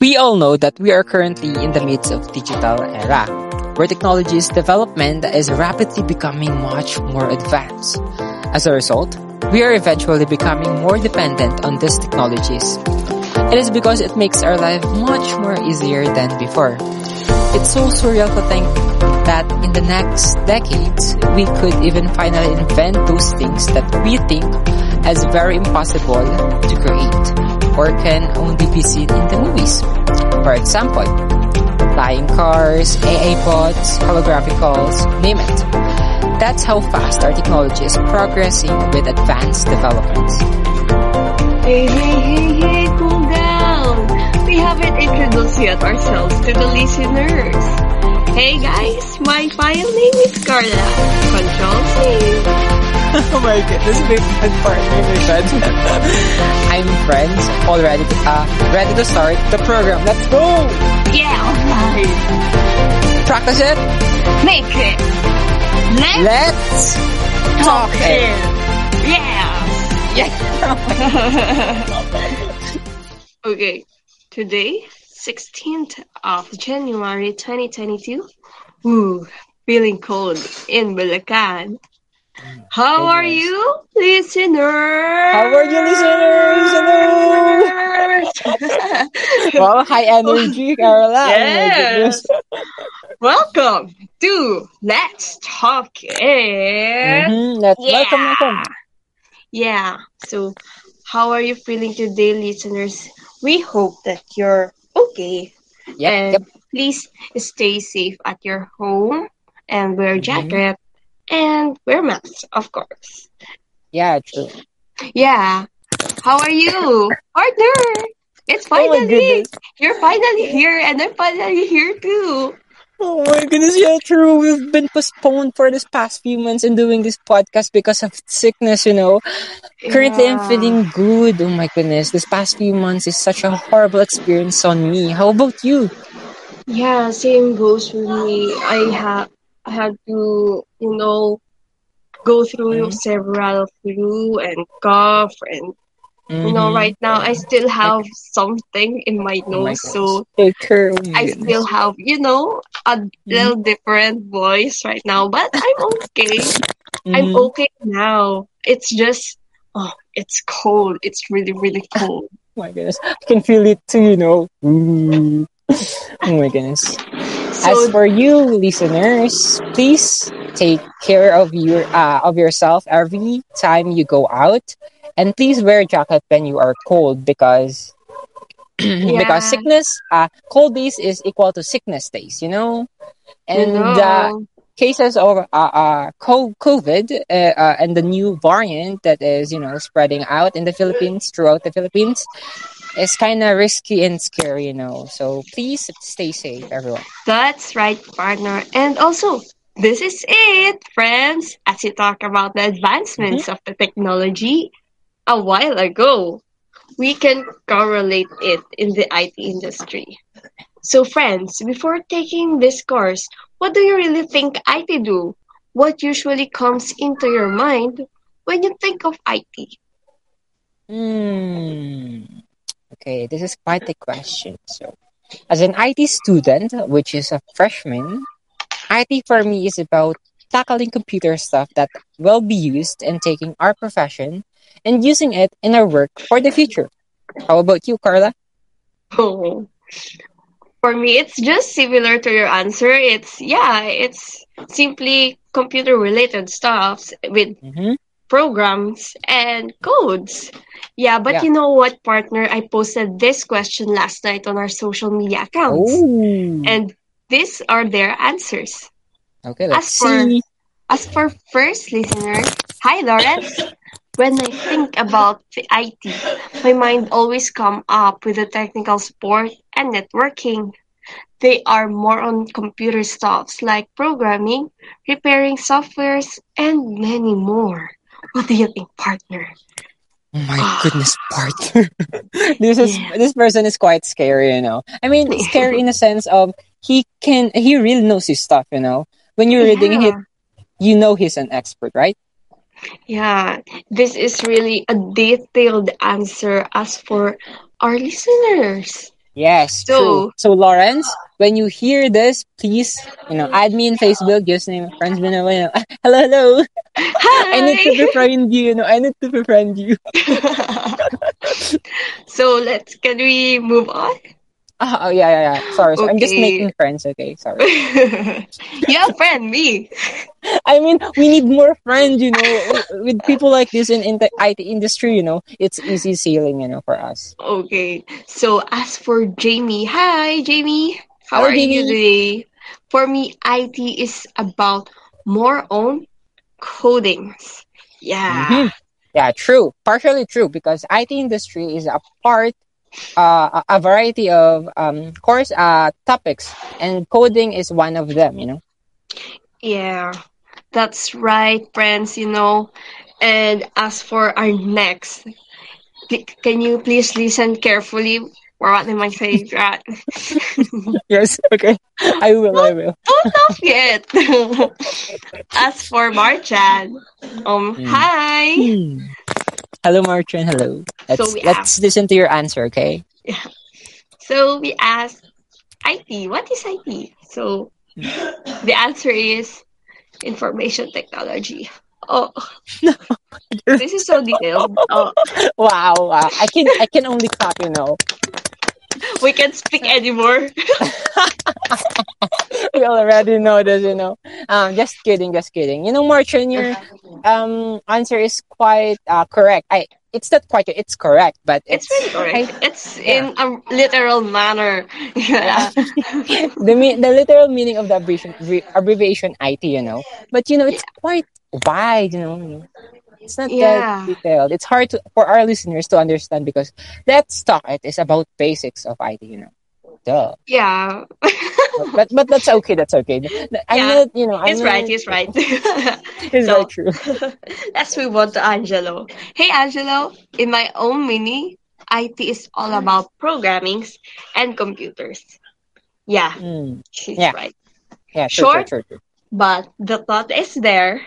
We all know that we are currently in the midst of digital era, where technology's development is rapidly becoming much more advanced. As a result, we are eventually becoming more dependent on these technologies. It is because it makes our life much more easier than before. It's so surreal to think that in the next decades, we could even finally invent those things that we think as very impossible to create or can only be seen in the movies. For example, flying cars, AA pods, holographic name it. That's how fast our technology is progressing with advanced developments. Hey, hey, hey, hey, cool down. We haven't introduced yet ourselves to the listeners. Hey guys, my file name is Carla. Control C. oh my goodness, big partner my God. I'm friends, all ready to, uh, ready to start the program. Let's go! Yeah, alright. Practice it. Make it. Let's, Let's talk it. Yeah. Yes. Okay, today, 16th of January 2022. Ooh, feeling cold in Bulacan. How are you, listeners? How are you, listeners? Hello. Well, high energy, Carla. Yes. Oh Welcome to Let's Talk IT. Mhm, Let's Yeah. welcome, welcome. Yeah. So, how are you feeling today, listeners? We hope that you're okay. Yep, and yep. please stay safe at your home and wear Mhm. jacket and wear masks, of course. Yeah, true. Yeah. How are you, partner? It's Oh finally goodness. you're finally here, and I'm finally here too. Oh my goodness, yeah, true. We've been postponed for this past few months in doing this podcast because of sickness, you know. Currently, I'm feeling good. Oh my goodness, this past few months is such a horrible experience on me. How about you? Yeah, same goes for me. I have I had to, you know, go through Mhm. several flu and cough and you know Mhm. right now I still have something in my Oh my nose so goodness. Take care. Oh my I still have, you know, a little different voice right now, but I'm okay. I'm Mhm. okay now. It's just, oh, it's cold. It's really, really cold. Oh my goodness. I can feel it too, you know. Ooh. Oh my goodness. As for you listeners, please take care of your uh, of yourself every time you go out. And please wear a jacket when you are cold because because sickness uh cold days is equal to sickness days, you know? you And uh, know, cases of uh, uh COVID uh, uh, and the new variant that is, you know, spreading out in the Philippines throughout the Philippines is kind of risky and scary, you know. So please stay safe, everyone. that's right, partner. And also, this is it, friends, as you talk about the advancements of the technology a while ago. We can correlate it in the IT industry. So, friends, before taking this course, what do you really think IT do? What usually comes into your mind when you think of IT? Hmm. Okay, this is quite a question. So, as an IT student, which is a freshman, IT for me is about tackling computer stuff that will be used in taking our profession and using it in our work for the future. How about you, Carla? Oh, for me, it's just similar to your answer. It's, yeah, it's simply computer related stuff with Mm-hmm. programs and codes. Yeah, but Yeah. you know what, partner? I posted this question last night on our social media accounts, Oh. and these are their answers. Okay, let's As for see. As for first listener, hi Lawrence. When I think about the IT, my mind always come up with the technical support and networking. They are more on computer stuffs like programming, repairing softwares, and many more. What do you think, partner? Oh my Ah, goodness, partner. this is yeah. this person is quite scary, you know. I mean, scary in the sense of he can he really knows his stuff, you know. When you're reading it, you know he's an expert, right? yeah. This is really a detailed answer as for our listeners. Yes, So- true. So Lawrence, when you hear this, please, you know, add me in Facebook, just name friends, you know, you know, hello, hello. I need to befriend you, you know, I need to befriend you. so let's can we move on? Ah, oh, yeah, yeah, yeah. Sorry, so I'm just making friends, okay? Sorry. have friend me. I mean, we need more friends, you know, with, people like this in, in the IT industry, you know, it's easy sailing, you know, for us. Okay. So as for Jamie, hi Jamie. How Hello, are you today? For me, IT is about more on codings. Yeah. Mhm. Yeah, true. Partially true because IT industry is a part, uh, a a variety of um, course uh, topics, and coding is one of them. You know. Yeah. That's right, friends, you know. And as for our next, can you please listen carefully what am I saying that? Yes. Okay. I will. I will. Don't laugh yet. as for Marchan, um, Mm. hi. Hmm. Hello, Martin. Hello. Let's we let's listen to your answer. Okay. So we asked IT, what is IT? So the answer is information technology. Oh, no. this is so detailed. Oh, Wow. wow. I can I can only clap. You know. we can't speak anymore. We already know this. You know. Um. Just kidding. Just kidding. You know, Martin, your um answer is quite uh correct. I. It's not quite. It's correct, but It's it's, really correct. I- It's in a literal manner. Yeah. the me- the literal meaning of the abbreviation abbreviation IT, you know. But you know, it's quite wide, you know. It's not Yeah. that detailed. It's hard to, for our listeners to understand because Let's Talk IT is about basics of IT, you know. Duh. Yeah. But but that's okay. That's okay. I'm Yeah. not, you know. I'm He's right. not- He's right. It's So- very true. Let's move on to Angelo. Hey, Angelo. In my own mini, IT is all about programmings and computers. Yeah, Mm. she's Yeah. right. Yeah. True, Short? True. True. true. But the thought is there.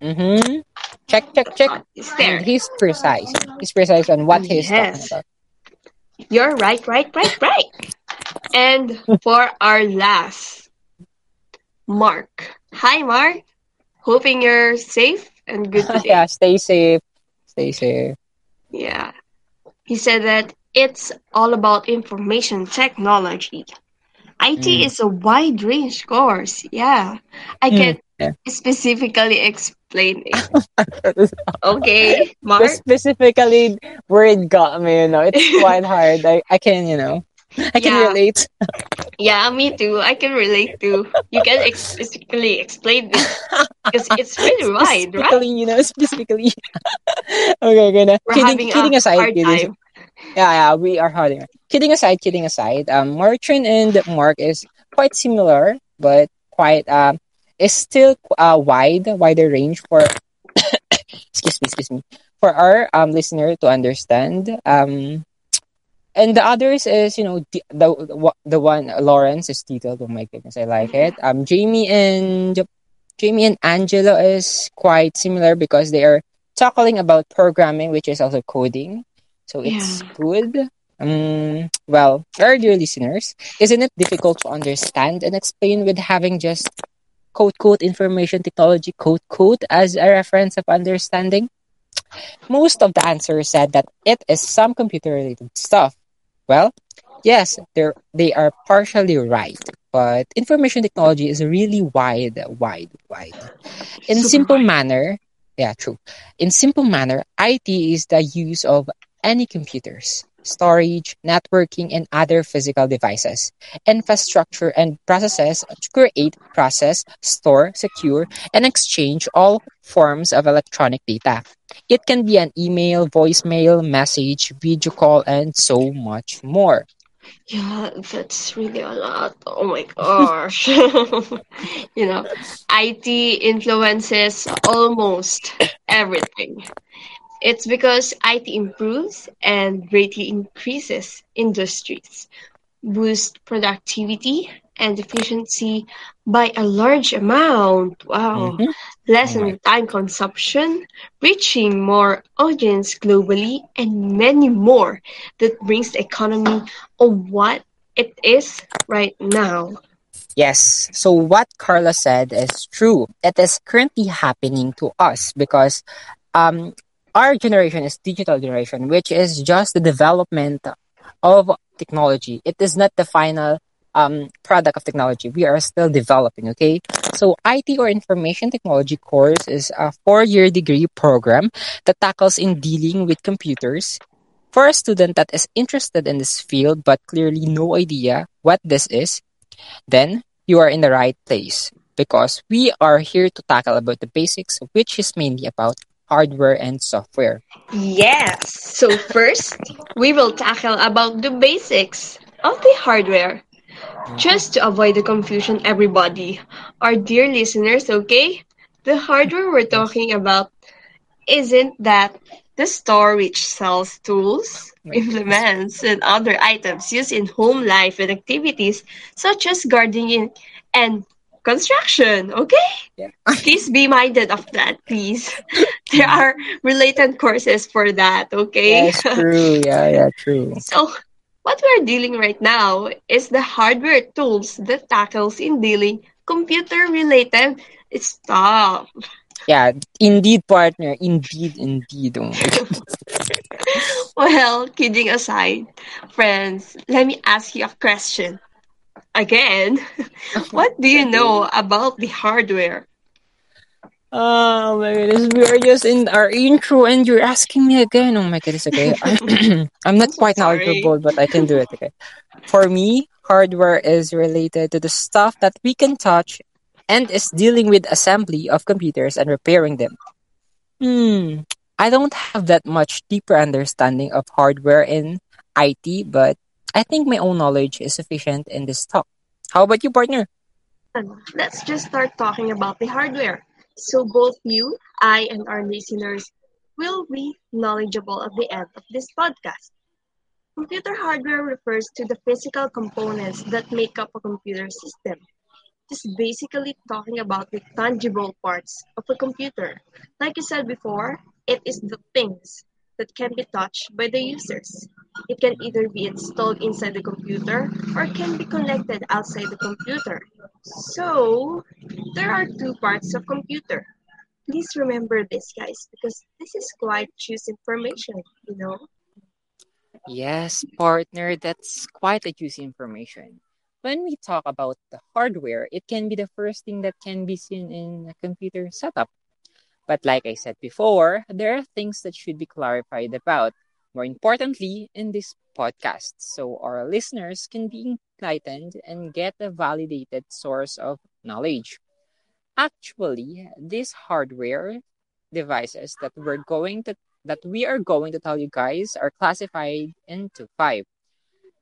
Mm-hmm. Check. Check. Check. is there. And he's precise. He's precise on what he's talking about. You're right, right, right, right. And for our last, Mark. Hi, Mark. Hoping you're safe and good today. yeah. Stay safe. Stay safe. Yeah. He said that it's all about information technology. IT Mm. is a wide range course. Yeah. I Mm, can yeah. specifically explain it. Okay, Mark. Specifically, word got me, you know. It's quite hard. I, I can, you know, I can Yeah. relate. Yeah, me too. I can relate to. You can ex- specifically explain this because it's really wide, right? You know, specifically. okay, okay. Now, We're kidding, having kidding a aside, hard kidding, time. yeah, yeah, we are hard. Kidding aside, kidding aside, um, Martin and Mark is quite similar, but quite um, is still uh wide, wider range for. excuse me, excuse me, for our um listener to understand. Um, and the others is you know the the, the one Lawrence is detailed. Oh my goodness, I like it. Um, Jamie and Jamie and Angela is quite similar because they are talking about programming, which is also coding. So it's Yeah. good. Um, well, our dear listeners, isn't it difficult to understand and explain with having just quote quote information technology quote quote as a reference of understanding? Most of the answers said that it is some computer related stuff. Well, yes, they're, they are partially right, but information technology is really wide, wide, wide. In Super simple wide. manner, yeah, true. In simple manner, IT is the use of any computers, storage, networking, and other physical devices, infrastructure, and processes to create, process, store, secure, and exchange all forms of electronic data. It can be an email, voicemail, message, video call, and so much more. Yeah, that's really a lot. Oh my gosh. you know, IT influences almost everything. It's because IT improves and greatly increases industries, boosts productivity, and efficiency by a large amount. Wow. Mm-hmm. Right. Lessening time consumption, reaching more audience globally, and many more that brings the economy of what it is right now. Yes. So what Carla said is true. It is currently happening to us because um our generation is digital generation, which is just the development of technology. It is not the final um, product of technology. We are still developing, okay? So IT or information technology course is a four-year degree program that tackles in dealing with computers. For a student that is interested in this field but clearly no idea what this is, then you are in the right place because we are here to tackle about the basics, which is mainly about hardware and software. Yes. So first, we will tackle about the basics of the hardware. Just to avoid the confusion, everybody, our dear listeners, okay? The hardware we're talking about isn't that the store which sells tools, implements, and other items used in home life and activities such as gardening and construction, okay? Yeah. Please be minded of that, please. There are related courses for that, okay? Yes, true. Yeah, yeah, true. So, what we're dealing right now is the hardware tools that tackles in dealing computer related stuff. Yeah, indeed, partner. Indeed, indeed. Oh Well, kidding aside, friends, let me ask you a question. Again, what do you know about the hardware? Oh my goodness, we are just in our intro and you're asking me again. Oh my goodness, okay. I'm I'm not quite sorry. knowledgeable, but I can do it, okay. For me, hardware is related to the stuff that we can touch and is dealing with assembly of computers and repairing them. Hmm. I don't have that much deeper understanding of hardware in IT, but I think my own knowledge is sufficient in this talk. How about you, partner? Let's just start talking about the hardware. So, both you, I, and our listeners will be knowledgeable at the end of this podcast. Computer hardware refers to the physical components that make up a computer system. It is basically talking about the tangible parts of a computer. Like I said before, it is the things that can be touched by the users. It can either be installed inside the computer or can be connected outside the computer. So, there are two parts of computer. Please remember this, guys, because this is quite choose information, you know. Yes, partner, that's quite a juicy information. When we talk about the hardware, it can be the first thing that can be seen in a computer setup. But like I said before, there are things that should be clarified about, more importantly, in this podcast, so our listeners can be enlightened and get a validated source of knowledge. Actually, these hardware devices that we're going to that we are going to tell you guys are classified into five.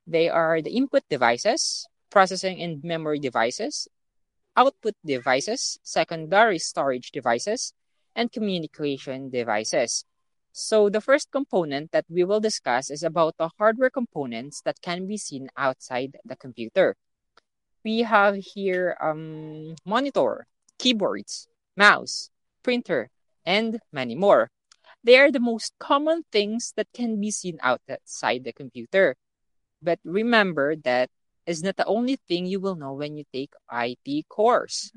They are the input devices, processing and memory devices, output devices, secondary storage devices, and communication devices. So the first component that we will discuss is about the hardware components that can be seen outside the computer. We have here um, monitor, keyboards, mouse, printer, and many more. They are the most common things that can be seen outside the computer. But remember that is not the only thing you will know when you take IT course.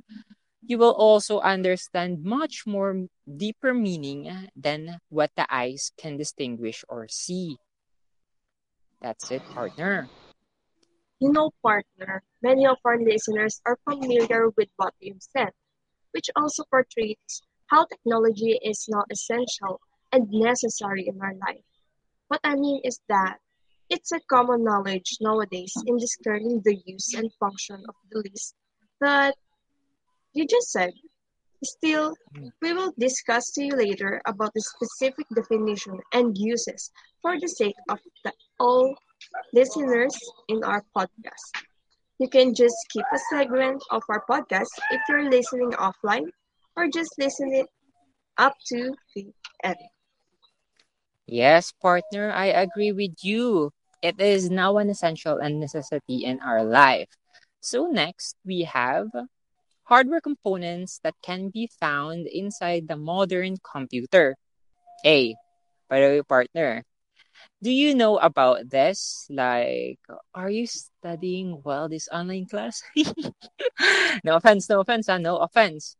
You will also understand much more deeper meaning than what the eyes can distinguish or see. That's it, partner. You know, partner, many of our listeners are familiar with what you've said, which also portrays how technology is now essential and necessary in our life. What I mean is that it's a common knowledge nowadays in discerning the use and function of the list that you just said. Still, we will discuss to you later about the specific definition and uses for the sake of the all listeners in our podcast. You can just skip a segment of our podcast if you're listening offline or just listen it up to the end. Yes, partner, I agree with you. It is now an essential and necessity in our life. So next we have hardware components that can be found inside the modern computer. A. By the way, partner, do you know about this? Like, are you studying well this online class? no offense, no offense, uh, no offense.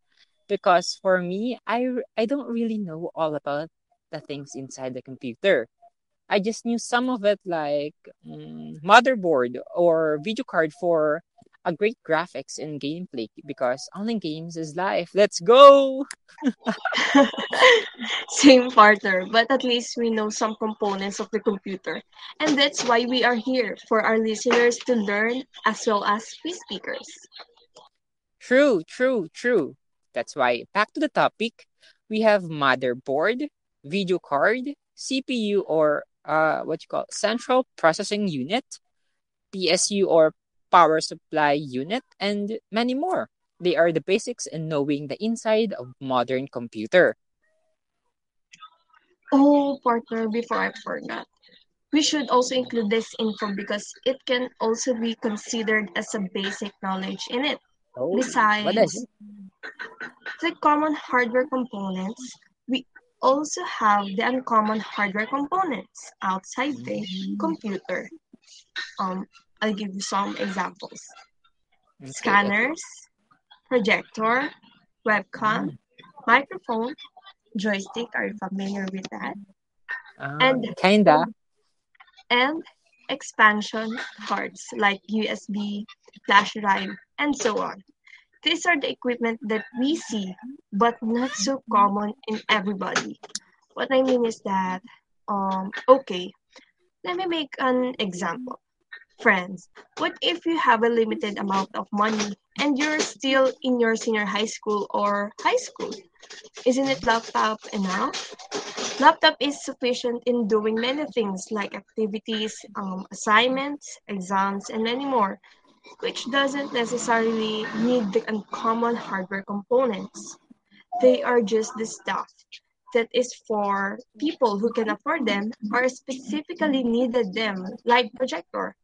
Because for me, I I don't really know all about the things inside the computer. I just knew some of it, like mm, motherboard or video card for a great graphics and gameplay. Because online games is life. Let's go! Same partner, but at least we know some components of the computer. And that's why we are here for our listeners to learn as well as we speakers. True, true, true. That's why back to the topic, we have motherboard, video card, CPU or uh what you call central processing unit, PSU or power supply unit, and many more. They are the basics in knowing the inside of modern computer. Oh, partner, before I forgot. We should also include this info because it can also be considered as a basic knowledge in it. Oh, Besides the common hardware components, we also have the uncommon hardware components outside the Mm, computer. Um, I'll give you some examples. okay, okay. Scanners, projector, webcam, Mm, microphone, joystick, are you familiar with that? uh, And kinda. and expansion cards like USB, flash drive, and so on. These are the equipment that we see, but not so common in everybody. What I mean is that, um, okay, let me make an example. Friends, what if you have a limited amount of money and you're still in your senior high school or high school? Isn't it laptop enough? Laptop is sufficient in doing many things like activities, um, assignments, exams, and many more, which doesn't necessarily need the uncommon hardware components. They are just the stuff that is for people who can afford them or specifically needed them, like projector.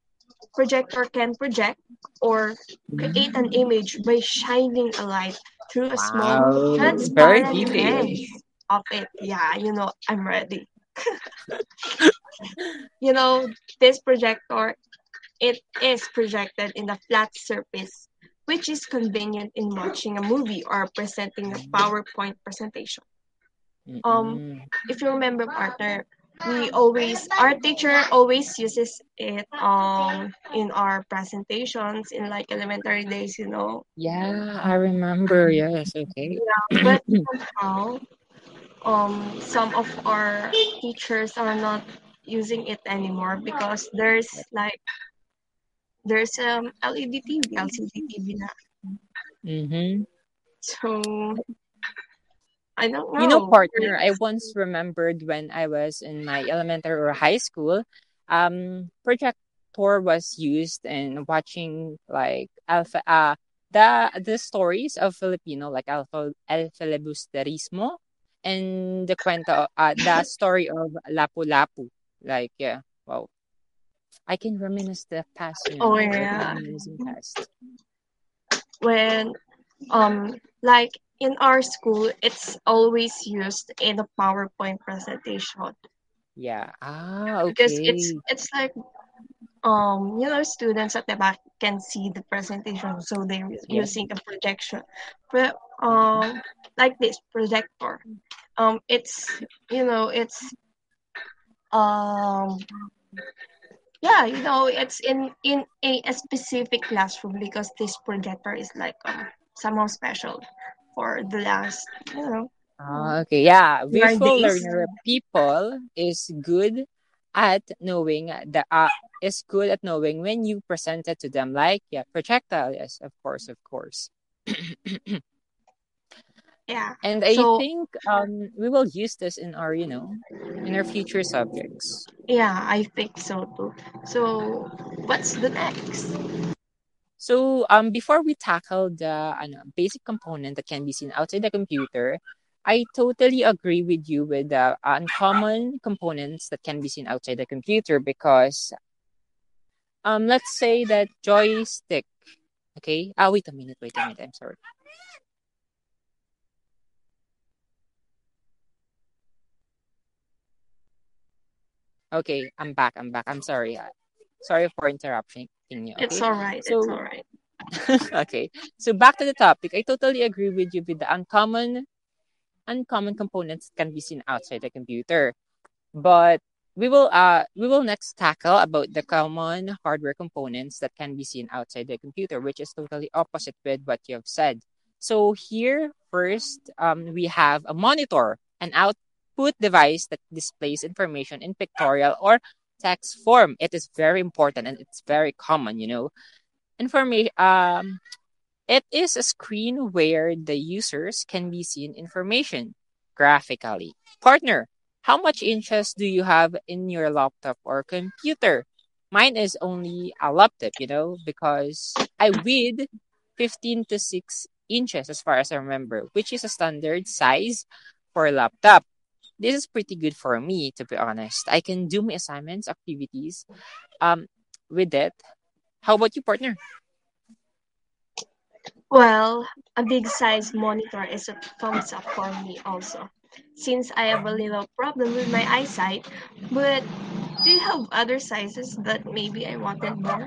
Projector can project or create an Mm, image by shining a light through a small wow, transparent lens of it. Yeah, you know, I'm ready. You know, this projector, it is projected in a flat surface, which is convenient in watching a movie or presenting a PowerPoint presentation. Um, if you remember, partner, we always our teacher always uses it um in our presentations in like elementary days, you know. Yeah, I remember. Yes, okay. yeah, But somehow, um, some of our teachers are not using it anymore because there's like there's um LED TV, LCD TV na. Mm-hmm. So I don't You know, know. partner, I once remembered when I was in my elementary or high school, um, projector was used in watching like alpha, uh, the the stories of Filipino like alpha, El Filibusterismo and the kwento, uh, the story of Lapu-Lapu. Like, yeah, wow. I can reminisce the past, you Oh know, like yeah. past. When um like in our school it's always used in a PowerPoint presentation Yeah. Ah, okay. because it's it's like um you know students at the back can see the presentation so they're Yeah. using a projection but um like this projector um it's you know it's um yeah you know it's in in a, a specific classroom because this projector is like um somehow special for the last you know Ah, okay. Yeah, visual learner people is good at knowing the uh is good at knowing when you present it to them. Like, yeah, projectile. Yes, of course, of course. yeah And I so think um we will use this in our, you know, in our future subjects. yeah i think so too so what's the next So um before we tackle the ano, basic component that can be seen outside the computer, I totally agree with you with the uncommon components that can be seen outside the computer because um let's say that joystick. Okay. Ah, wait a minute. Wait a minute. I'm sorry. Okay, I'm back. I'm back. I'm sorry. Uh, sorry for interrupting you. It's Okay. all right. It's all So, right. okay. So back to the topic. I totally agree with you with the uncommon uncommon components can be seen outside the computer. But we will uh we will next tackle about the common hardware components that can be seen outside the computer, which is totally opposite with what you have said. So here first um we have a monitor, an output device that displays information in pictorial or text form. It is very important and it's very common, you know. Information um it is a screen where the users can be seen information graphically. Partner, how much interest do you have in your laptop or computer? Mine is only a laptop, you know, because I weighed 15 to 6 inches as far as I remember, which is a standard size for a laptop. This is pretty good for me, to be honest. I can do my assignments, activities, um, with it. How about you, partner? Well, a big size monitor is a thumbs up for me also, since I have a little problem with my eyesight. But do you have other sizes that maybe I wanted more?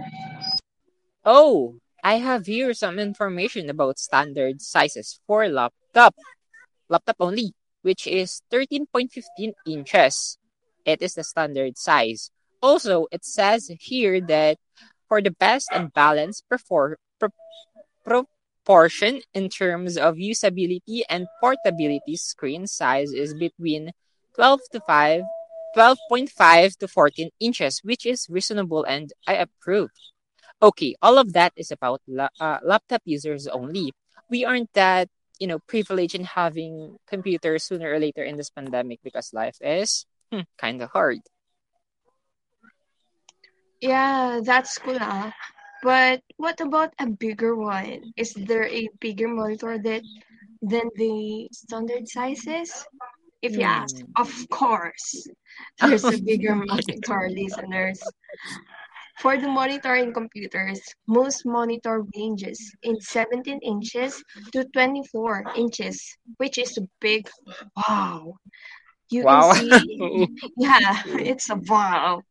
Oh, I have here some information about standard sizes for laptop. Laptop only, which is 13.15 inches. It is the standard size. Also, it says here that for the best and balanced perfor- pro- proportion in terms of usability and portability, screen size is between 12 to 5, 12.5 to 14 inches, which is reasonable and I approve. Okay, all of that is about la- uh, laptop users only. We aren't that, you know, privilege in having computers sooner or later in this pandemic because life is hmm, kind of hard. Yeah, that's cool. ah. But what about a bigger one? Is there a bigger monitor that than the standard sizes? If you ask, Hmm. of course, there's a bigger monitor, listeners. For the monitoring computers, most monitor ranges in 17 inches to 24 inches, which is a big wow. You can see, yeah, it's a wow.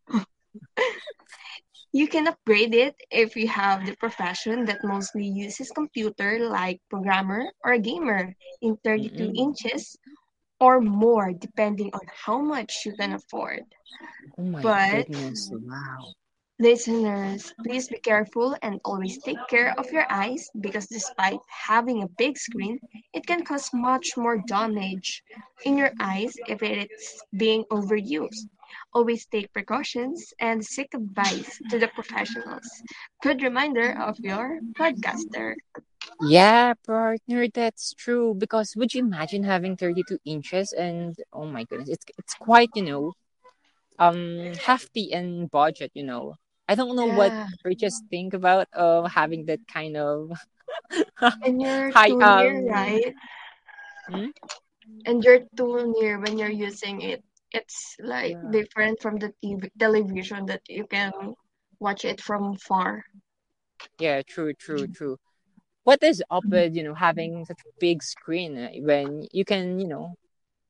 You can upgrade it if you have the profession that mostly uses computer like programmer or gamer in 32 Mm-mm. inches or more depending on how much you can afford. Oh my But goodness. Wow. Listeners, please be careful and always take care of your eyes because despite having a big screen, it can cause much more damage in your eyes if it's being overused. Always take precautions and seek advice to the professionals. Good reminder of your podcaster. Yeah, partner, that's true. Because would you imagine having 32 inches and oh my goodness, it's it's quite, you know, um hefty in budget, you know. I don't know what Yeah, purchase think about uh, having that kind of and you're high too near, um right? hmm? And you're too near when you're using it. It's like yeah different from the TV, television that you can watch it from far. yeah true true true what is up with you know having such a big screen when you can you know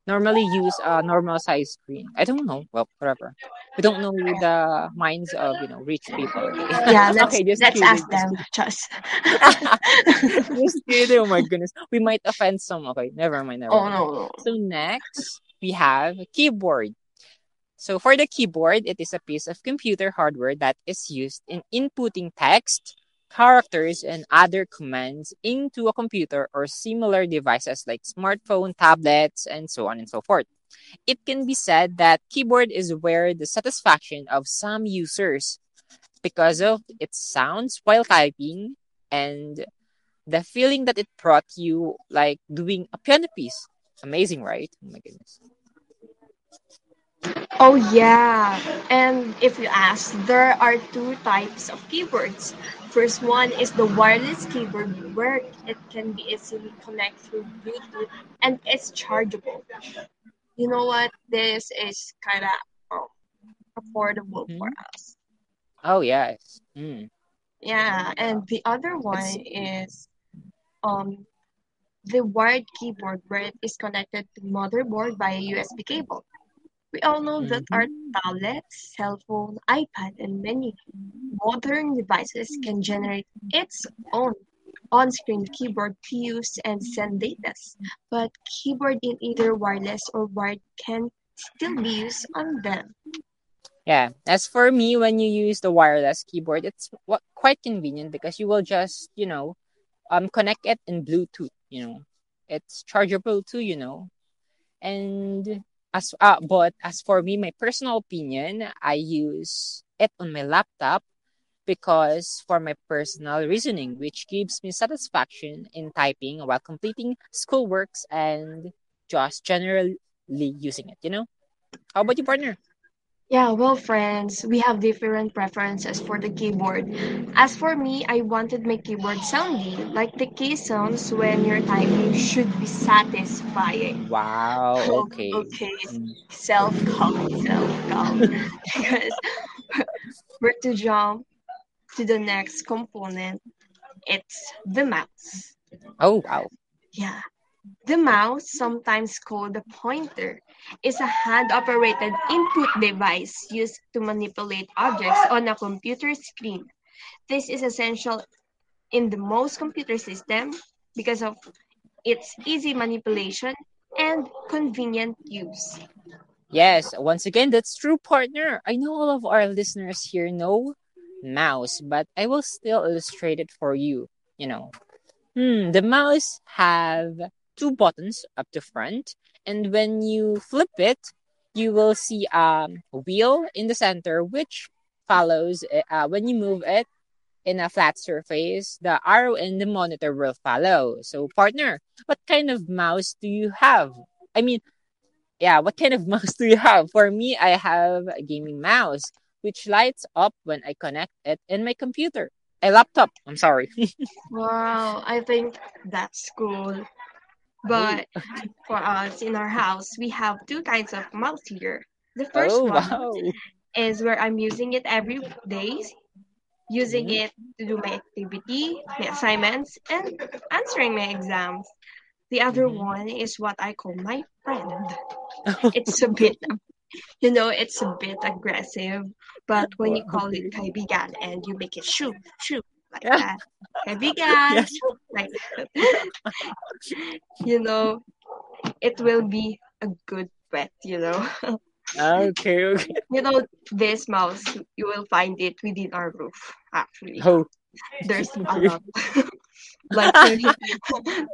normally use a normal size screen i don't know well whatever we don't know the minds of you know rich people okay Yeah, let's okay just let's kidding ask them, just. Just kidding. Oh my goodness. We might offend some. Okay, never mind, never oh mind. no, no. So next, we have a keyboard. So for the keyboard, it is a piece of computer hardware that is used in inputting text, characters, and other commands into a computer or similar devices like smartphone, tablets, and so on and so forth. It can be said that keyboard is where the satisfaction of some users because of its sounds while typing and the feeling that it brought you like doing a piano piece. Amazing, right? Oh my goodness. Oh yeah, and if you ask, there are two types of keyboards. First one is the wireless keyboard where it can be easily connected through Bluetooth and it's chargeable. You know what? This is kind of um, affordable for Hmm? us. Oh yes. Mm. Yeah, and the other It's one is um the wired keyboard where it is connected to motherboard via USB cable. We all know that our mhm. tablets, cell phone, iPad, and many modern devices can generate its own on-screen keyboard to use and send data. But keyboard in either wireless or wired can still be used on them. Yeah. As for me, when you use the wireless keyboard, it's quite convenient because you will just, you know, um, connect it in Bluetooth. You know, it's chargeable too. You know, and as uh, but as for me, my personal opinion, I use it on my laptop because for my personal reasoning, which gives me satisfaction in typing while completing schoolworks and just generally using it. You know, how about you, partner? Yeah, well, friends, we have different preferences for the keyboard. As for me, I wanted my keyboard soundy, like the key sounds when you're typing should be satisfying. Wow. Okay. okay, Mm. self-calm, self-calm. Because we're to jump to the next component. It's the mouse. Oh wow. Yeah, the mouse, sometimes called the pointer, is a hand-operated input device used to manipulate objects on a computer screen. This is essential in the most computer system because of its easy manipulation and convenient use. Yes, once again, that's true, partner. I know all of our listeners here know mouse, but I will still illustrate it for you. You know, hmm, the mouse have two buttons up the front, and when you flip it, you will see a wheel in the center, which follows uh, when you move it in a flat surface. The arrow in the monitor will follow. So, partner, what kind of mouse do you have? I mean, yeah, what kind of mouse do you have? For me, I have a gaming mouse, which lights up when I connect it in my computer. A laptop. I'm sorry. Wow, I think that's cool. But for us in our house, we have two kinds of mouse here. The first oh, one wow. is where I'm using it every day, using Mhm. it to do my activity, my assignments, and answering my exams. The other Mhm. one is what I call my friend. It's a bit, you know, it's a bit aggressive, but when you call it kaibigan and you make it shoot, like Yeah. Kaibigan, Yes. like that. you know, it will be a good pet, you know. Ah, okay. Okay. You know, this mouse, you will find it within our roof, actually. Oh. There's a lot loitering,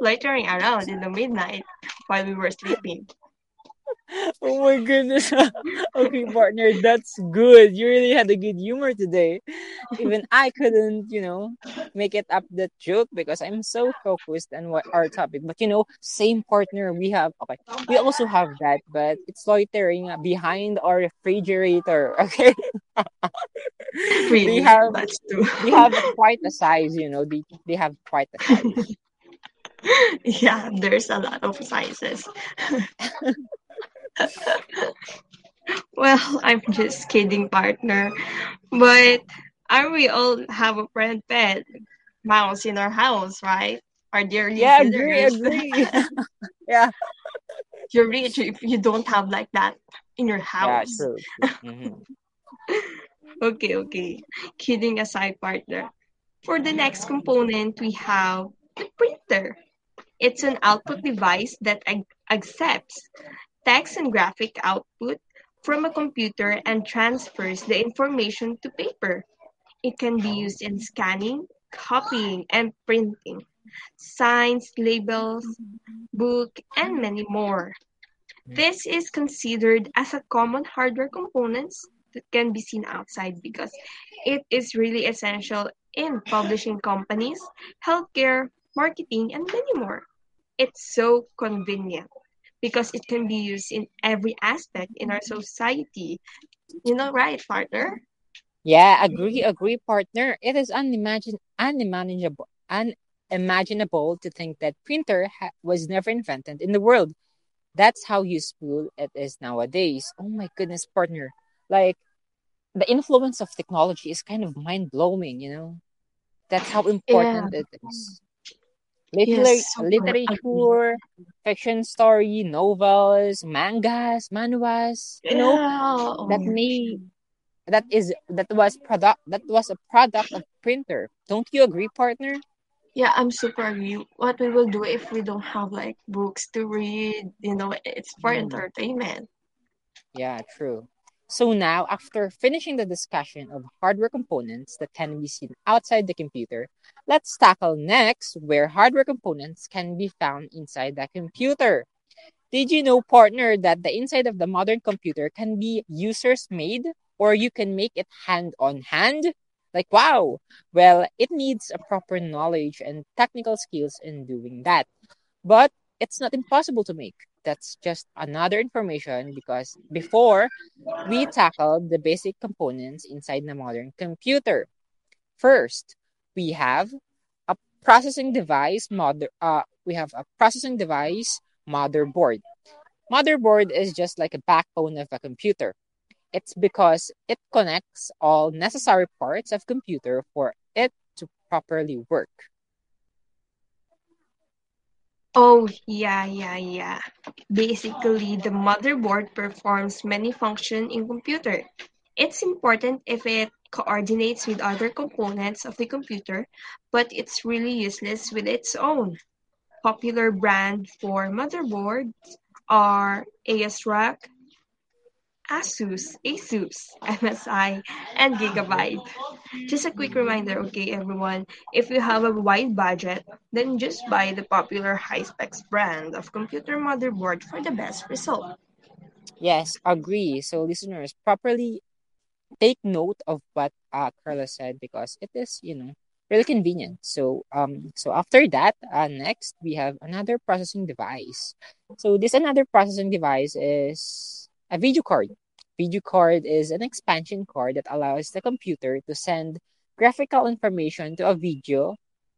loitering around in the midnight while we were sleeping. Oh my goodness. okay, partner, that's good. You really had a good humor today. Even I couldn't, you know, make it up that joke because I'm so focused on what our topic. But you know, same partner we have. Okay, we also have that, but it's loitering behind our refrigerator. Okay, they have that's true. they have quite a size. You know, they they have quite a size. yeah, there's a lot of sizes. Well, I'm just kidding, partner. But aren't we all have a friend pet mouse in our house, right? Our dear Yeah, agree, listeners, agree. yeah, you're rich if you don't have like that in your yeah, house. true, true. hmm Okay, okay. Kidding aside, partner. For the next component, we have the printer. It's an output device that ac- accepts text and graphic output from a computer and transfers the information to paper. It can be used in scanning, copying, and printing, signs, labels, book, and many more. This is considered as a common hardware components that can be seen outside because it is really essential in publishing companies, healthcare, marketing, and many more. It's so convenient because it can be used in every aspect in our society. You know, right, partner? Yeah, agree, agree, partner. It is unimagin unimaginable, unimaginable to think that printer ha was never invented in the world. That's how useful it is nowadays. Oh my goodness, partner. Like the influence of technology is kind of mind blowing, you know? That's how Yeah. important it is. Liter- Yes, literature, fiction story, novels, mangas, manhwas, you know, Yeah. Oh that may that is that was product that was a product of printer. Don't you agree, partner? Yeah, I'm super agree. What we will do if we don't have like books to read, you know, it's for Mm, entertainment. yeah, true. So now, after finishing the discussion of hardware components that can be seen outside the computer, let's tackle next where hardware components can be found inside the computer. Did you know, partner, that the inside of the modern computer can be users made or you can make it hand on hand? Like, wow. Well, it needs a proper knowledge and technical skills in doing that. But it's not impossible to make. That's just another information because before we tackled the basic components inside the modern computer. First, we have a processing device mother uh we have a processing device motherboard Motherboard is just like a backbone of a computer. It's because it connects all necessary parts of computer for it to properly work. Oh, yeah, yeah, yeah. Basically, the motherboard performs many functions in computer. It's important if it coordinates with other components of the computer, but it's really useless with its own. Popular brand for motherboards are ASRock, Asus, Asus, MSI, and Gigabyte. Just a quick reminder, okay, everyone, if you have a wide budget, then just buy the popular high-specs brand of computer motherboard for the best result. Yes, agree. So listeners, properly take note of what uh, Carla said because it is, you know, really convenient. So um so after that, uh, next we have another processing device. So this another processing device is a video card. Video card is an expansion card that allows the computer to send graphical information to a video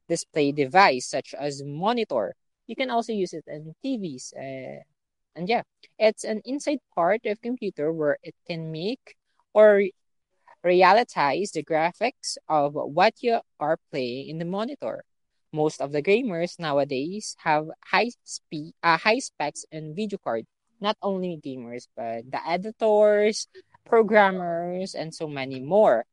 display device such as monitor. You can also use it in TVs. Uh, and yeah, it's an inside part of computer where it can make or realize the graphics of what you are playing in the monitor. Most of the gamers nowadays have high speed, uh, high specs and video card. Not only gamers, but the editors, programmers, and so many more.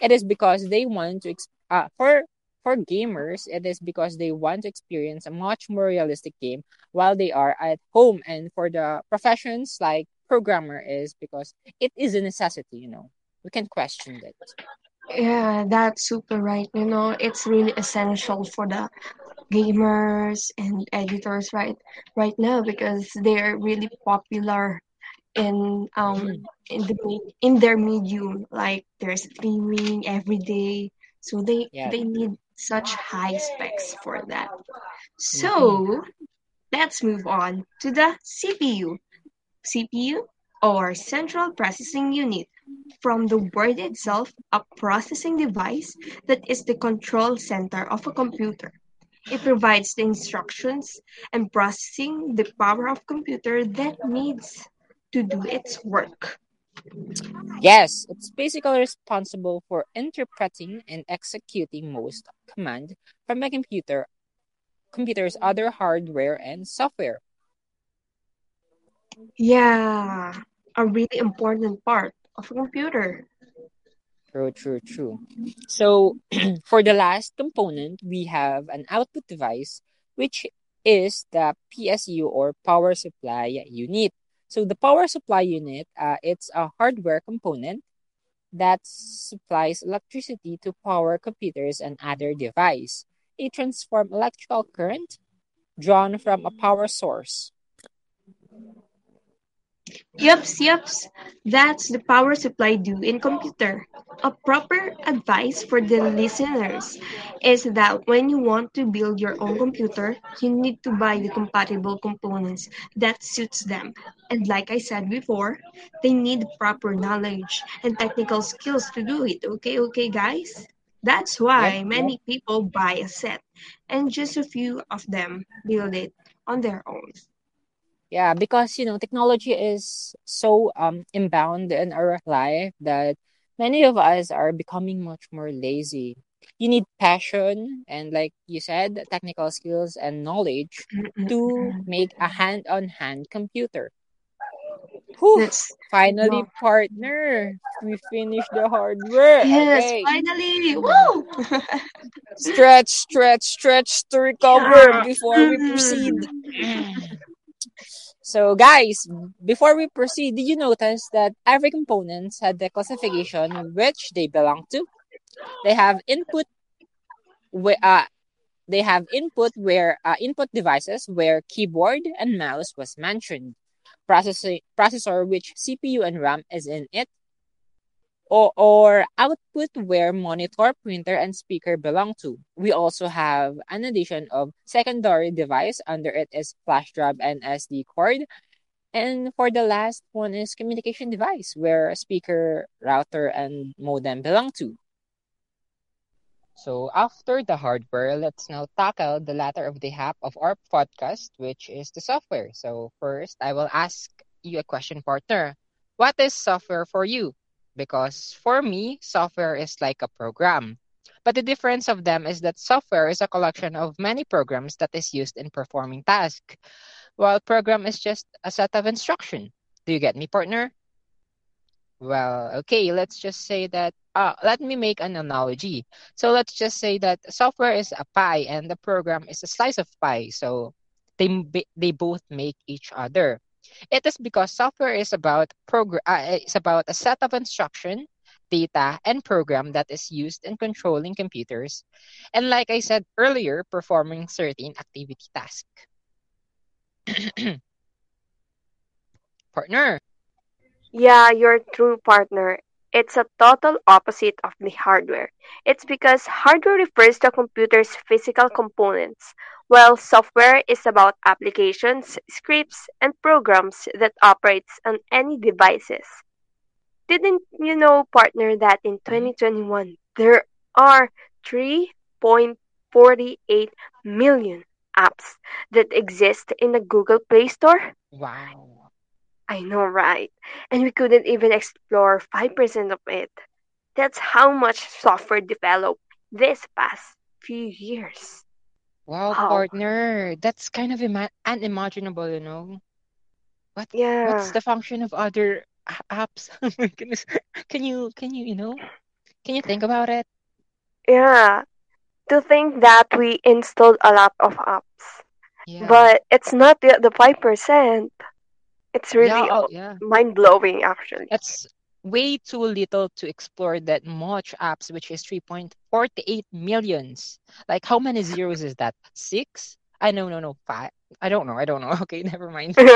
It is because they want to uh, for for gamers, it is because they want to experience a much more realistic game while they are at home. And for the professions like programmer is because it is a necessity, you know. We can question that. Yeah, that's super right. You know, it's really essential for the gamers and editors right right now because they're really popular in um Mm, in the in their medium like they're streaming every day. So they yeah. they need such high specs for that. Mm-hmm. so let's move on to the cpu cpu or central processing unit. From the word itself a processing device that is the control center of a computer it provides the instructions and processing the power of computer that needs to do its work Yes, it's basically responsible for interpreting and executing most command from a computer, computer's other hardware and software. Yeah, a really important part of a computer. True, true, true. So for the last component, we have an output device, which is the PSU or power supply unit. So the power supply unit, uh, it's a hardware component that supplies electricity to power computers and other device. It transforms electrical current drawn from a power source. Yups, yups. That's the power supply do in computer. A proper advice for the listeners is that when you want to build your own computer, you need to buy the compatible components that suits them. And like I said before, they need proper knowledge and technical skills to do it. Okay, okay, guys? That's why many people buy a set and just a few of them build it on their own. Yeah, because you know technology is so um inbound in our life that many of us are becoming much more lazy. you need passion and, like you said, technical skills and knowledge to make a hand-on-hand computer. Whew, That's finally, wow. partner, we finished the hardware. Yes, Okay. finally. Woo! Stretch, stretch, stretch to recover before we proceed. Mm. So, guys, before we proceed, did you notice that every component had the classification which they belong to? They have input, wh- uh, they have input where uh, input devices where keyboard and mouse was mentioned, processor, processor which CPU and RAM is in it, or, or output where monitor, printer, and speaker belong to. We also have an addition of secondary device. Under it is flash drive and SD card. And for the last one is communication device, where speaker, router, and modem belong to. So after the hardware, let's now tackle the latter of the half of our podcast, which is the software. So first, I will ask you a question, partner. What is software for you? Because for me, software is like a program. But the difference of them is that software is a collection of many programs that is used in performing tasks, while program is just a set of instruction. Do you get me, partner? Well, okay, let's just say that uh let me make an analogy. So let's just say that software is a pie and the program is a slice of pie. So they they both make each other. It is because software is about program uh, it's about a set of instruction, data, and program that is used in controlling computers. And like I said earlier, performing certain activity tasks. Partner. Yeah, your true partner. It's a total opposite of the hardware. It's because hardware refers to a computer's physical components, while software is about applications, scripts, and programs that operates on any devices. Didn't you know, partner, that in Mhm. 2021 there are 3.48 million apps that exist in the Google Play Store? Wow. I know, right? And we couldn't even explore 5% of it. That's how much software developed this past few years. Wow, Wow. partner. That's kind of ima- unimaginable, you know. What Yeah. what's Yeah. the function of other a- apps? Oh my goodness. Can you can you, you know, can you think about it? Yeah. To think that we installed a lot of apps, Yeah. but it's not yet the 5%. It's Yeah, really oh um, yeah. mind blowing, actually. That's way too little to explore that much apps, which is 3.48 millions. Like how many zeros is that? Six? I know, no no five. I don't know. I don't know. Okay, never mind.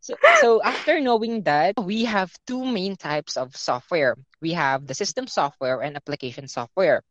So, so after knowing that, we have two main types of software. We have the system software and application software.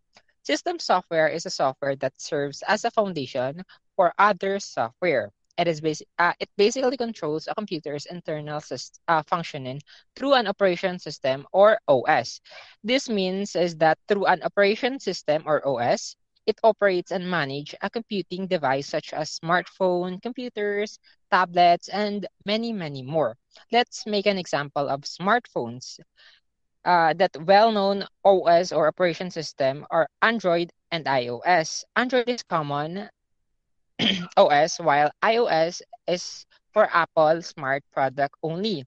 System software is a software that serves as a foundation for other software. It is basic, uh, it basically controls a computer's internal syst- uh, functioning through an operation system or OS. This means is that through an operation system or OS, it operates and manages a computing device such as smartphone, computers, tablets, and many, many more. Let's make an example of smartphones. Uh, that well-known OS or operation system are Android and iOS. Android is common OS, while iOS is for Apple smart product only.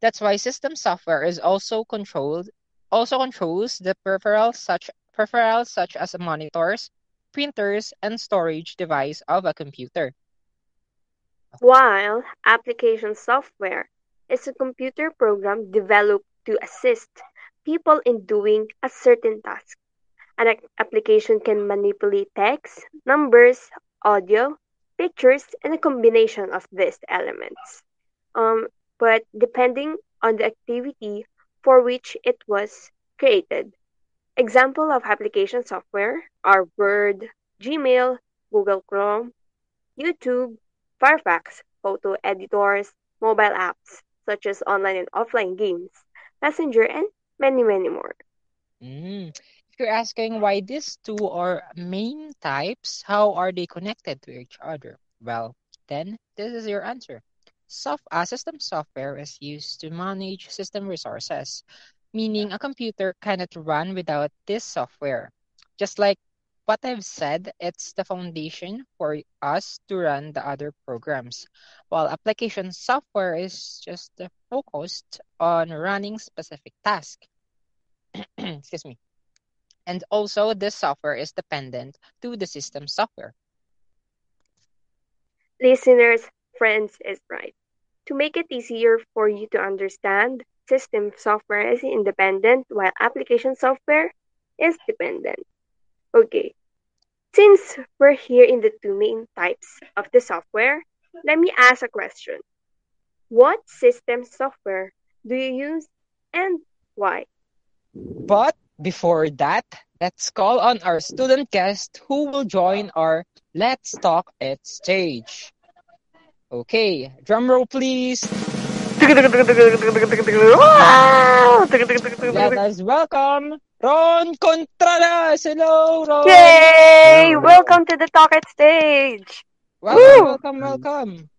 That's why system software is also controlled also controls the peripherals such peripherals such as monitors, printers, and storage device of a computer. While application software is a computer program developed to assist people in doing a certain task. An application can manipulate text, numbers, audio, pictures, and a combination of these elements. Um, but depending on the activity for which it was created. Example of application software are Word, Gmail, Google Chrome, YouTube, Firefox, photo editors, mobile apps such as online and offline games, Messenger, and many, many more. Mm. If you're asking why these two are main types, how are they connected to each other? Well, then this is your answer. Soft, uh, system software is used to manage system resources. meaning a computer cannot run without this software. Just like what I've said, it's the foundation for us to run the other programs, while application software is just focused on running specific tasks. Excuse me. And also, this software is dependent to the system software. Listeners, friends is right. To make it easier for you to understand, system software is independent while application software is dependent. Okay, since we're here in the two main types of the software, let me ask a question. What system software do you use and why? But before that, let's call on our student guest who will join our Let's Talk IT stage. Okay, drum roll please. Let us welcome Ron Contreras. Hello, Ron. Yay! Welcome to the Talk IT stage. Welcome, Woo! welcome, welcome.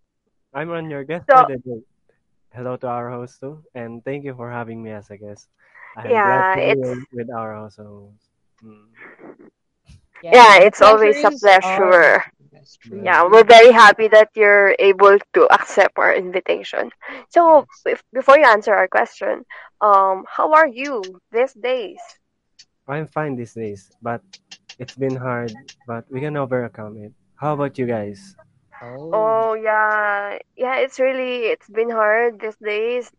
I'm on your guest So- for the day. Hello to our host too, and thank you for having me as a guest. I'm Yeah, glad to be it's- here with our also. Mm. Yeah, the it's always a pleasure is pleasure. ours. That's true. Yeah, we're very happy that you're able to accept our invitation. So, if, before you answer our question, um, how are you these days? I'm fine these days, but it's been hard, but we can overcome it. How about you guys? Oh, Oh yeah, yeah. It's really it's been hard these days.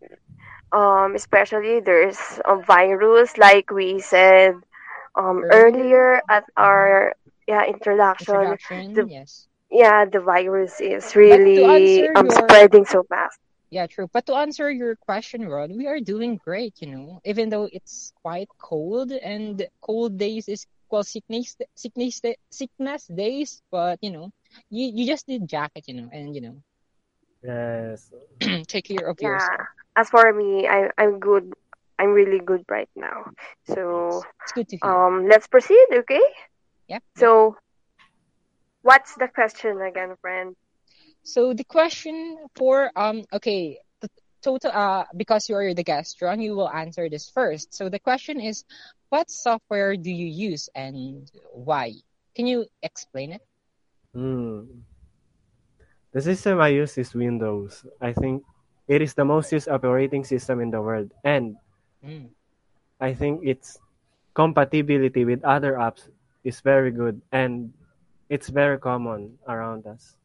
Um, especially there's a virus, like we said um Earlier? earlier at our yeah introduction. introduction. the- yes. Yeah, the virus is really um your- spreading so fast. Yeah, true. But to answer your question, Ron, we are doing great, you know, even though it's quite cold and cold days is well sickness sickness sickness days, but you know, you you just need jacket, you know, and you know, Yes. take care of Yeah. yourself. As for me, I I'm good. I'm really good right now. So It's good to hear. um, let's proceed, okay? Yep. So, what's the question again, friend? So the question for um okay, the total uh because you are the guest, Ron, you will answer this first. So the question is, what software do you use and why? Can you explain it? Hmm. The system I use is Windows. I think it is the most used operating system in the world, and Mm. I think its compatibility with other apps is very good, and it's very common around us.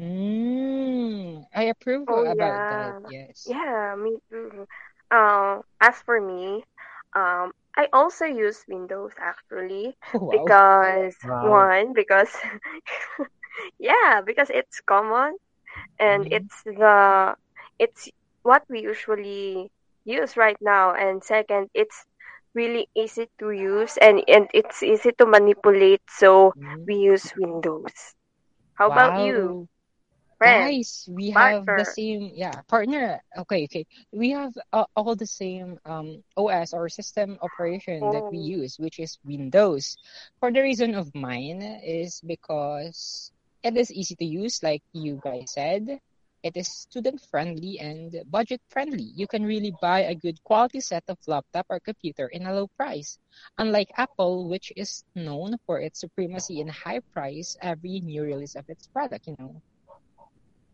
Mm, I approve Oh, about yeah. that. Yes. Yeah, me too. Uh, as for me, um, I also use Windows actually Wow. because Wow. one because yeah because it's common and Mhm. it's the it's what we usually use right now and second it's really easy to use and and it's easy to manipulate so Mhm. we use Windows. How about you, Wow. friend? Guys, we have the same, yeah, partner. Okay, okay. We have uh, all the same um OS or system operation that we Oh. use, which is Windows. For the reason of mine is because it is easy to use, like you guys said. It is student friendly and budget friendly. You can really buy a good quality set of laptop or computer in a low price. Unlike Apple, which is known for its supremacy in high price every new release of its product, you know.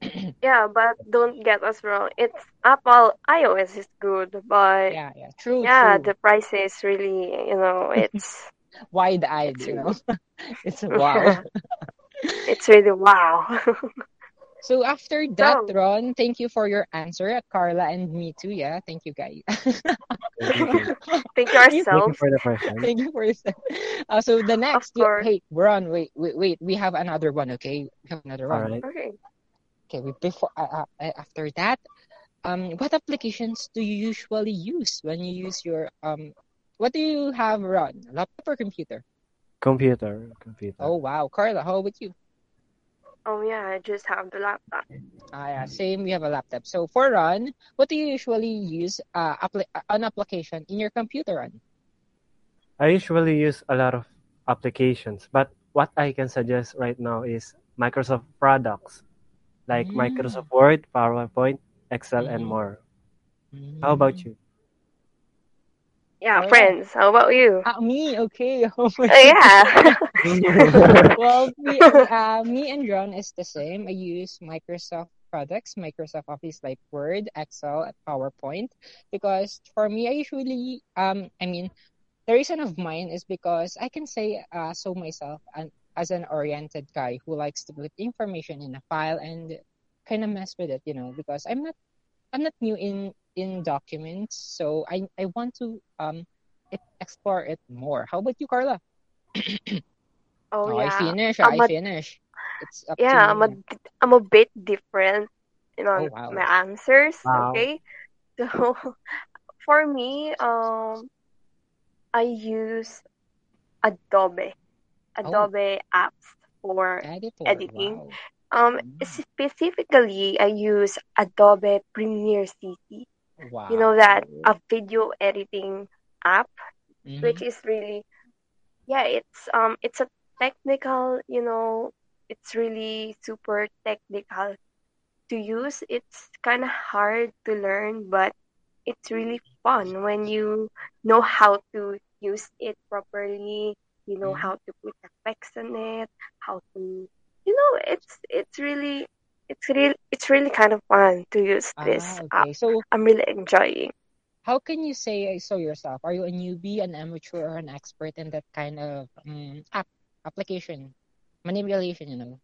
Yeah, but don't get us wrong. It's Apple iOS is good, but Yeah, yeah, true, yeah, true. the price is really, you know, it's Wide-eyed, it's you know. It's wow. it's really wow. So after that, So, Ron, thank you for your answer, Carla and me too. Yeah, thank you, guys. Thank you, thank you. Thank you for the question. Thank you for this. Uh, so the next, you- hey, Ron, wait, wait, wait. We have another one, okay? We have another All one. right. Okay. Okay, we, before uh, uh, after that, um, what applications do you usually use when you use your um, what do you have, Ron? Laptop or computer? Computer, computer. Oh wow, Carla, how about you? Oh yeah, I just have the laptop. Ah, yeah, same. We have a laptop. So for Ron, what do you usually use uh, appli- uh, an application in your computer, Ron? I usually use a lot of applications, but what I can suggest right now is Microsoft products like Mm. Microsoft Word, PowerPoint, Excel, and Mhm. more. How about Mm. you? Yeah, Alright. friends. How about you? Ah, me, okay. Oh Uh, yeah. well, me, uh, me and Ron is the same. I use Microsoft products, Microsoft Office like Word, Excel, and PowerPoint, because for me, I usually, um, I mean, the reason of mine is because I can say uh, so myself and as an oriented guy who likes to put information in a file and kind of mess with it, you know, because I'm not, I'm not new in in documents, so I I want to um explore it more. How about you, Carla? Oh Oh, I yeah. finish. I'm I a finish. It's up to yeah, I'm a. I'm a bit different, you Oh, know, wow. my answers, wow. okay? So for me, um I use Adobe. Oh, Adobe apps for editor. editing. Wow. Um Mm. specifically I use Adobe Premiere CC. You know that a video editing app which Mm-hmm. is really yeah, it's um it's a technical, you know, it's really super technical to use. It's kind of hard to learn, but it's really fun when you know how to use it properly, you know Mm-hmm. how to put effects on it, how to you know, it's it's really it's really it's really kind of fun to use this Ah, app. So, I'm really enjoying. how can you say so yourself? Are you a newbie, an amateur, or an expert in that kind of um, app application manipulation? You know.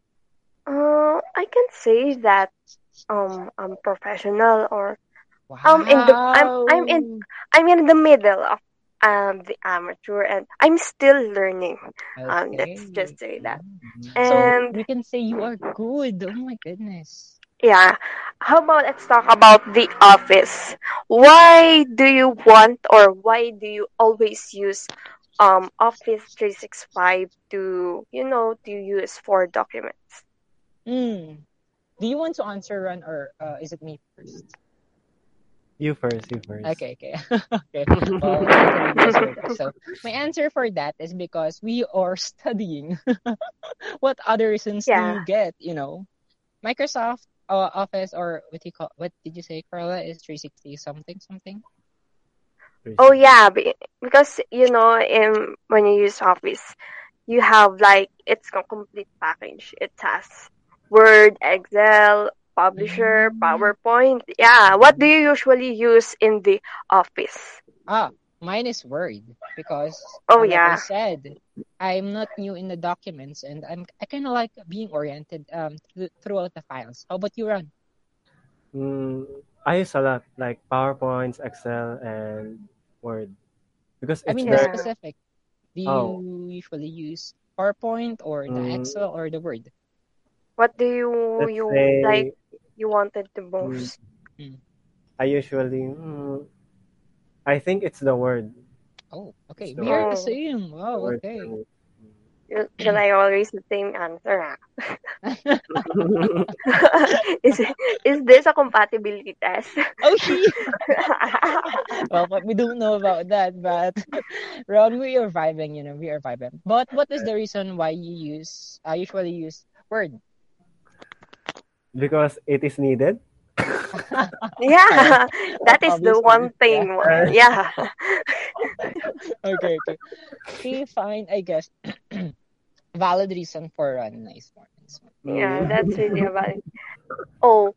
Uh, I can say that um I'm professional or um in the I'm I'm in I'm in the middle of um the amateur and I'm still learning. Um let's just say that. Mm. So And we can say you are good. Oh my goodness. yeah, how about let's talk about the office. Why do you want or why do you always use um Office 365 to you know to use for documents? Mm. Do you want to answer, Ron, or uh, is it me first? You first, you first. Okay, okay, okay. Well, I can answer that. So my answer for that is because we are studying. what other reasons do you get? You know, Microsoft uh, Office or what do you call? What did you say, Carla? Is three sixty something something? Oh yeah, because you know, in when you use Office, you have like it's a complete package. It has Word, Excel, Publisher, Mm. PowerPoint. Yeah, what do you usually use in the Office? Ah, mine is Word because, Oh like I said, I'm not new in the documents, and I'm I kind of like being oriented um th- throughout the files. How about you, Ron? Mm, I use a lot like PowerPoints, Excel, and Word because I mean, be very. yeah. specific. Do Oh, you usually use PowerPoint or the mm, Excel or the Word? What do you let's you like? Say You wanted the mm, most? Mm. I usually. Mm, I think it's the Word. Oh, okay. the We are the Oh, same. The Wow, Word okay. me. you, you always the same answer. ah. Mm. is is this a compatibility test? oh, she. well, but we don't know about that, but Ron, we are vibing, you know, we are vibing. But what is the reason why you use, I usually use Word? Because it is needed. yeah, that is the one thing. Yeah. Okay, okay. Okay, fine, I guess. Valid reason for Ron. Nice one, nice one. Yeah, mm. that's really about it. Oh,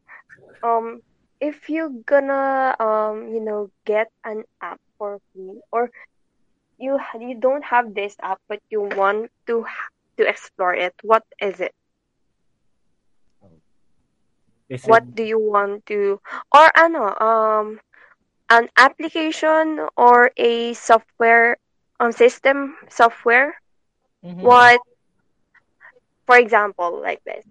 um, if you gonna um, you know, get an app for free, or you you don't have this app but you want to to explore it, what is it? Is it? What do you want to, or ano, um, an application or a software, um, system software? Mm-hmm. What, for example, like this,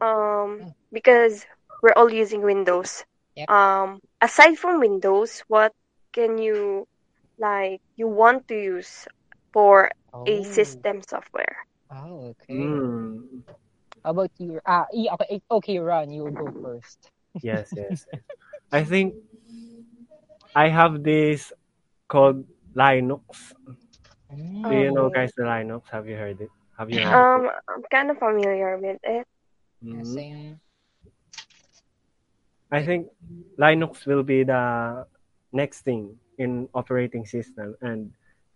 um, because we're all using Windows. Yep. Um, aside from Windows, what can you like you want to use for a Oh, system software? oh, okay. Mm. How about you? Ah, yeah, okay, okay, Ron, you go first. Yes, yes. I think I have this called Linux. Do you know, Oh, guys, the Linux? Have you heard it? Have you heard Yeah, of it? um, I'm kind of familiar with it. Mm. same. I think Linux will be the next thing in operating system, and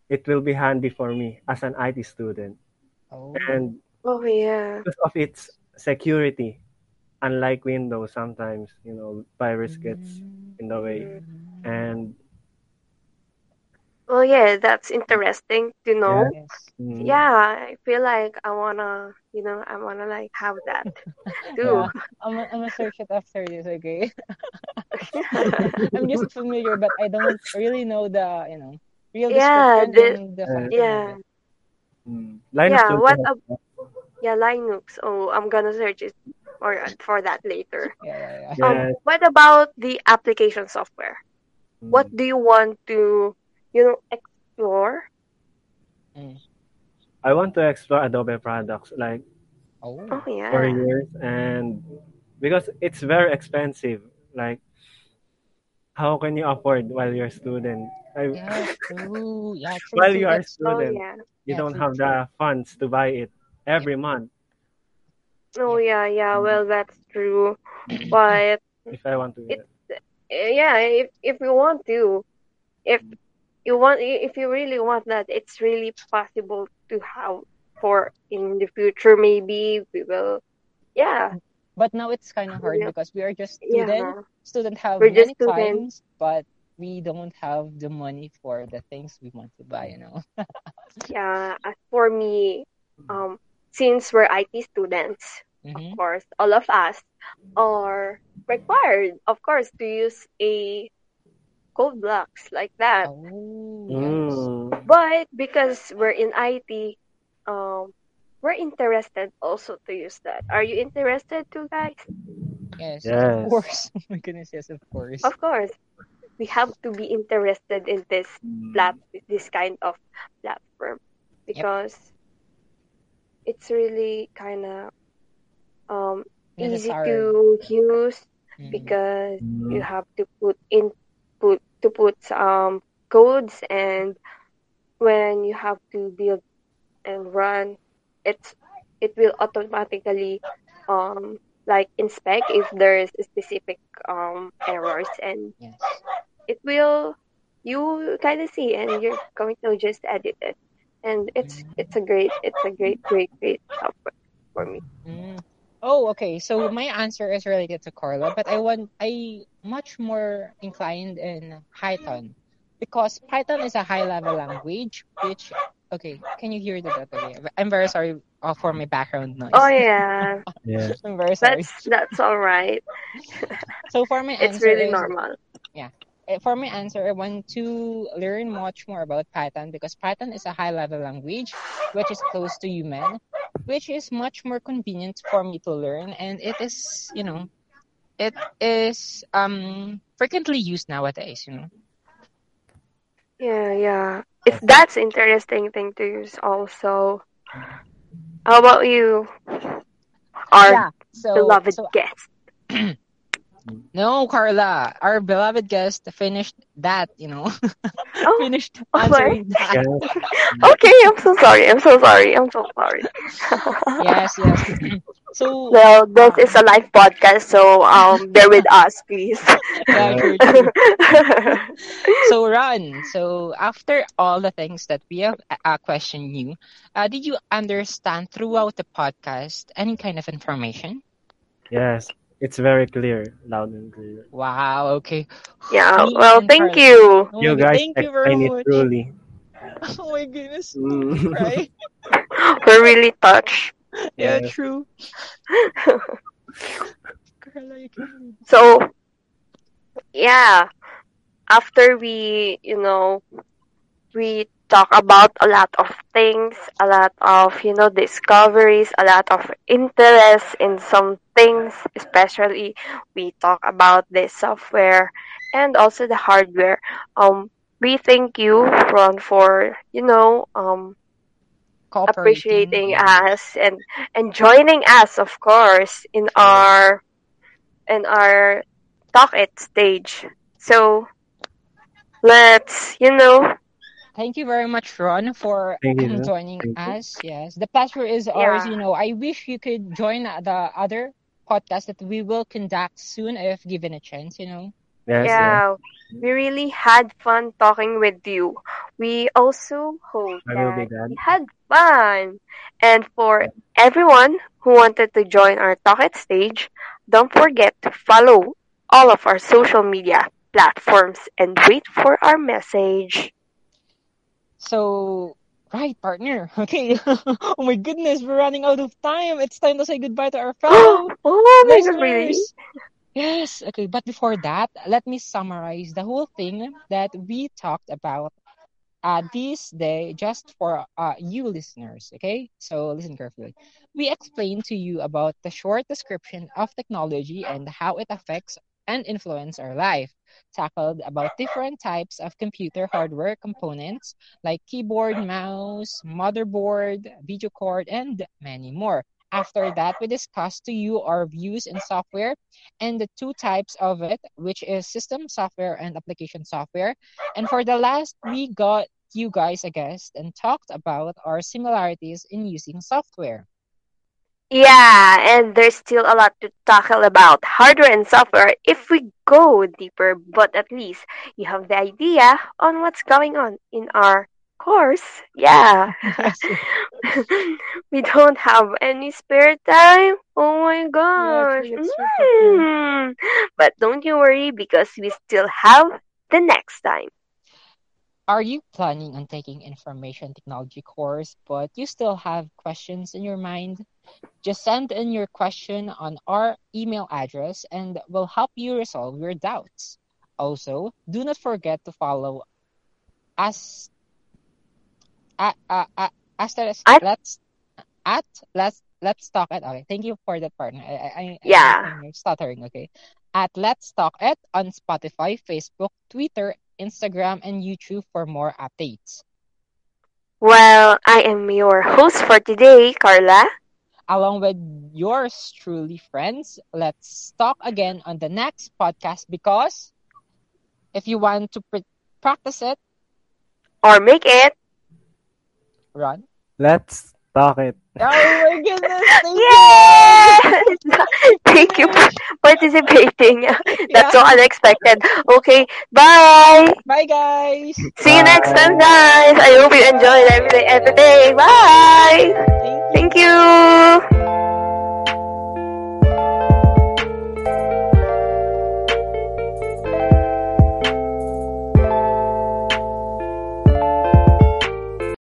it will be handy for me as an IT student. Oh. And oh yeah. because of its security, unlike Windows, sometimes you know virus gets in the way, and Well, yeah, that's interesting to know. Yes. mm, Yeah, I feel like I wanna, you know, I wanna like have that too. Yeah. I'm, I'm gonna search it after this, okay? I'm just familiar, but I don't really know the, you know, real Yeah, description the- and the yeah. of mm, Yeah, will what be- ab- yeah, Linux. Oh, I'm gonna search it for for that later. Yeah, yeah, yeah. Yes, Um, what about the application software? mm. What do you want to, you know, explore? I want to explore Adobe products like Oh, Oh for yeah. years, and because it's very expensive, like how can you afford while you're a student? I, yeah, true. Yeah, true. while true. you are a That's- Oh student, yeah. you Yeah, don't true, have true. the funds to buy it every month. Oh yeah, yeah. Well, that's true. But If I want to, It- yeah, if if you want to, if you want, if you really want that, it's really possible to have for in the future. Maybe we will. Yeah, But now it's kind of hard Yeah. because we are just student. yeah. Student have We're just many students. times, but we don't have the money for the things we want to buy. You know. Yeah, as for me, um, since we're IT students, hmm of course, all of us are required, of course, to use a code blocks like that. Oh, yes. Mm, But because we're in IT, um, we're interested also to use that. Are you interested too, guys? Yes, Yes. of course. Oh my goodness, yes, of course. Of course, we have to be interested in this mm, plat this kind of platform because it's really kind of um easy to use Mhm. because mm, you have to put in put to put um codes and when you have to build and run it's it will automatically um like inspect if there's specific um errors and Yes. it will you kind of see and you're going to just edit it and it's it's a great it's a great great great software for me Mm. Oh, okay. So my answer is related to Carla, but I want I much more inclined in Python because Python is a high level language. Which okay, can you hear that? Okay, I'm very sorry uh, for my background noise. oh yeah yeah. I'm very sorry. that's that's all right So for my it's answer really is normal eh, for my answer, I want to learn much more about Python because Python is a high level language which is close to human, which is much more convenient for me to learn and it is, you know, it is um frequently used nowadays, you know. Yeah, yeah. If that's interesting thing to use also. How about you? Our yeah. So beloved so guest. no, Carla, our beloved guest finished that, you know. Oh, finished oh, answering that. Okay, I'm so sorry. I'm so sorry. I'm so sorry. Yes, yes. so well, this is a live podcast, so um bear with us, please. yeah, true, true. So, Ron, so after all the things that we have uh, questioned you, uh, did you understand throughout the podcast any kind of information? Yes. It's very clear, loud and clear. Wow, okay. yeah, Me well, and thank you. Oh you guys thank you very much. truly. Oh my goodness. Mm. Right? We're really touched. Yeah, Yes. true. Carla, you can So, yeah, after we, you know, we talk about a lot of things, a lot of, you know, discoveries, a lot of interest in some things, especially we talk about the software and also the hardware. Um, we thank you, Ron, for, you know, um, appreciating us and and joining us of course in our in our talk it stage. So let's you know Thank you very much, Ron, for um, joining us. Yes, the pleasure is ours. You know, I wish you could join the other podcast that we will conduct soon if given a chance. You know. Yes. yes. yeah We really had fun talking with you. We also hope I will be that glad. you had fun. And for everyone who wanted to join our Talk IT stage, don't forget to follow all of our social media platforms and wait for our message. So, right, partner. Okay. oh my goodness, we're running out of time. It's time to say goodbye to our fellow oh my really? listeners. Yes, okay, but before that, let me summarize the whole thing that we talked about uh, this day just for uh, you listeners, okay? So listen carefully. We explained to you about the short description of technology and how it affects and influence our life. Tackled about different types of computer hardware components like keyboard, mouse, motherboard, video card, and many more. After that, we discussed to you our views in software and the two types of it, which is system software and application software. And for the last, we got you guys a guest and talked about our similarities in using software. Yeah, and there's still a lot to tackle about hardware and software if we go deeper, but at least you have the idea on what's going on in our course. Yeah. We don't have any spare time. Oh my Yeah, gosh. actually, it's true, partner. Mm. But don't you worry because we still have the next time. Are you planning on taking information technology course, but you still have questions in your mind? Just send in your question on our email address and we'll help you resolve your doubts. Also, do not forget to follow us at, uh, uh, as At let's at let's let's talk it. Okay, thank you for that partner. I I I yeah. I'm stuttering. Okay, at let's talk it on Spotify, Facebook, Twitter, Instagram, and YouTube for more updates. Well, I am your host for today, Carla. Along with yours truly, friends, let's talk again on the next podcast because if you want to pr- practice it, Or make it. run. Let's Bakit? Oh my goodness! Thank yes! you! Thank you for participating. That's yeah. so unexpected. Okay, bye! Bye, guys! See bye. you next time, guys! I hope you enjoyed every day. Every day. Bye! Thank you! Thank you.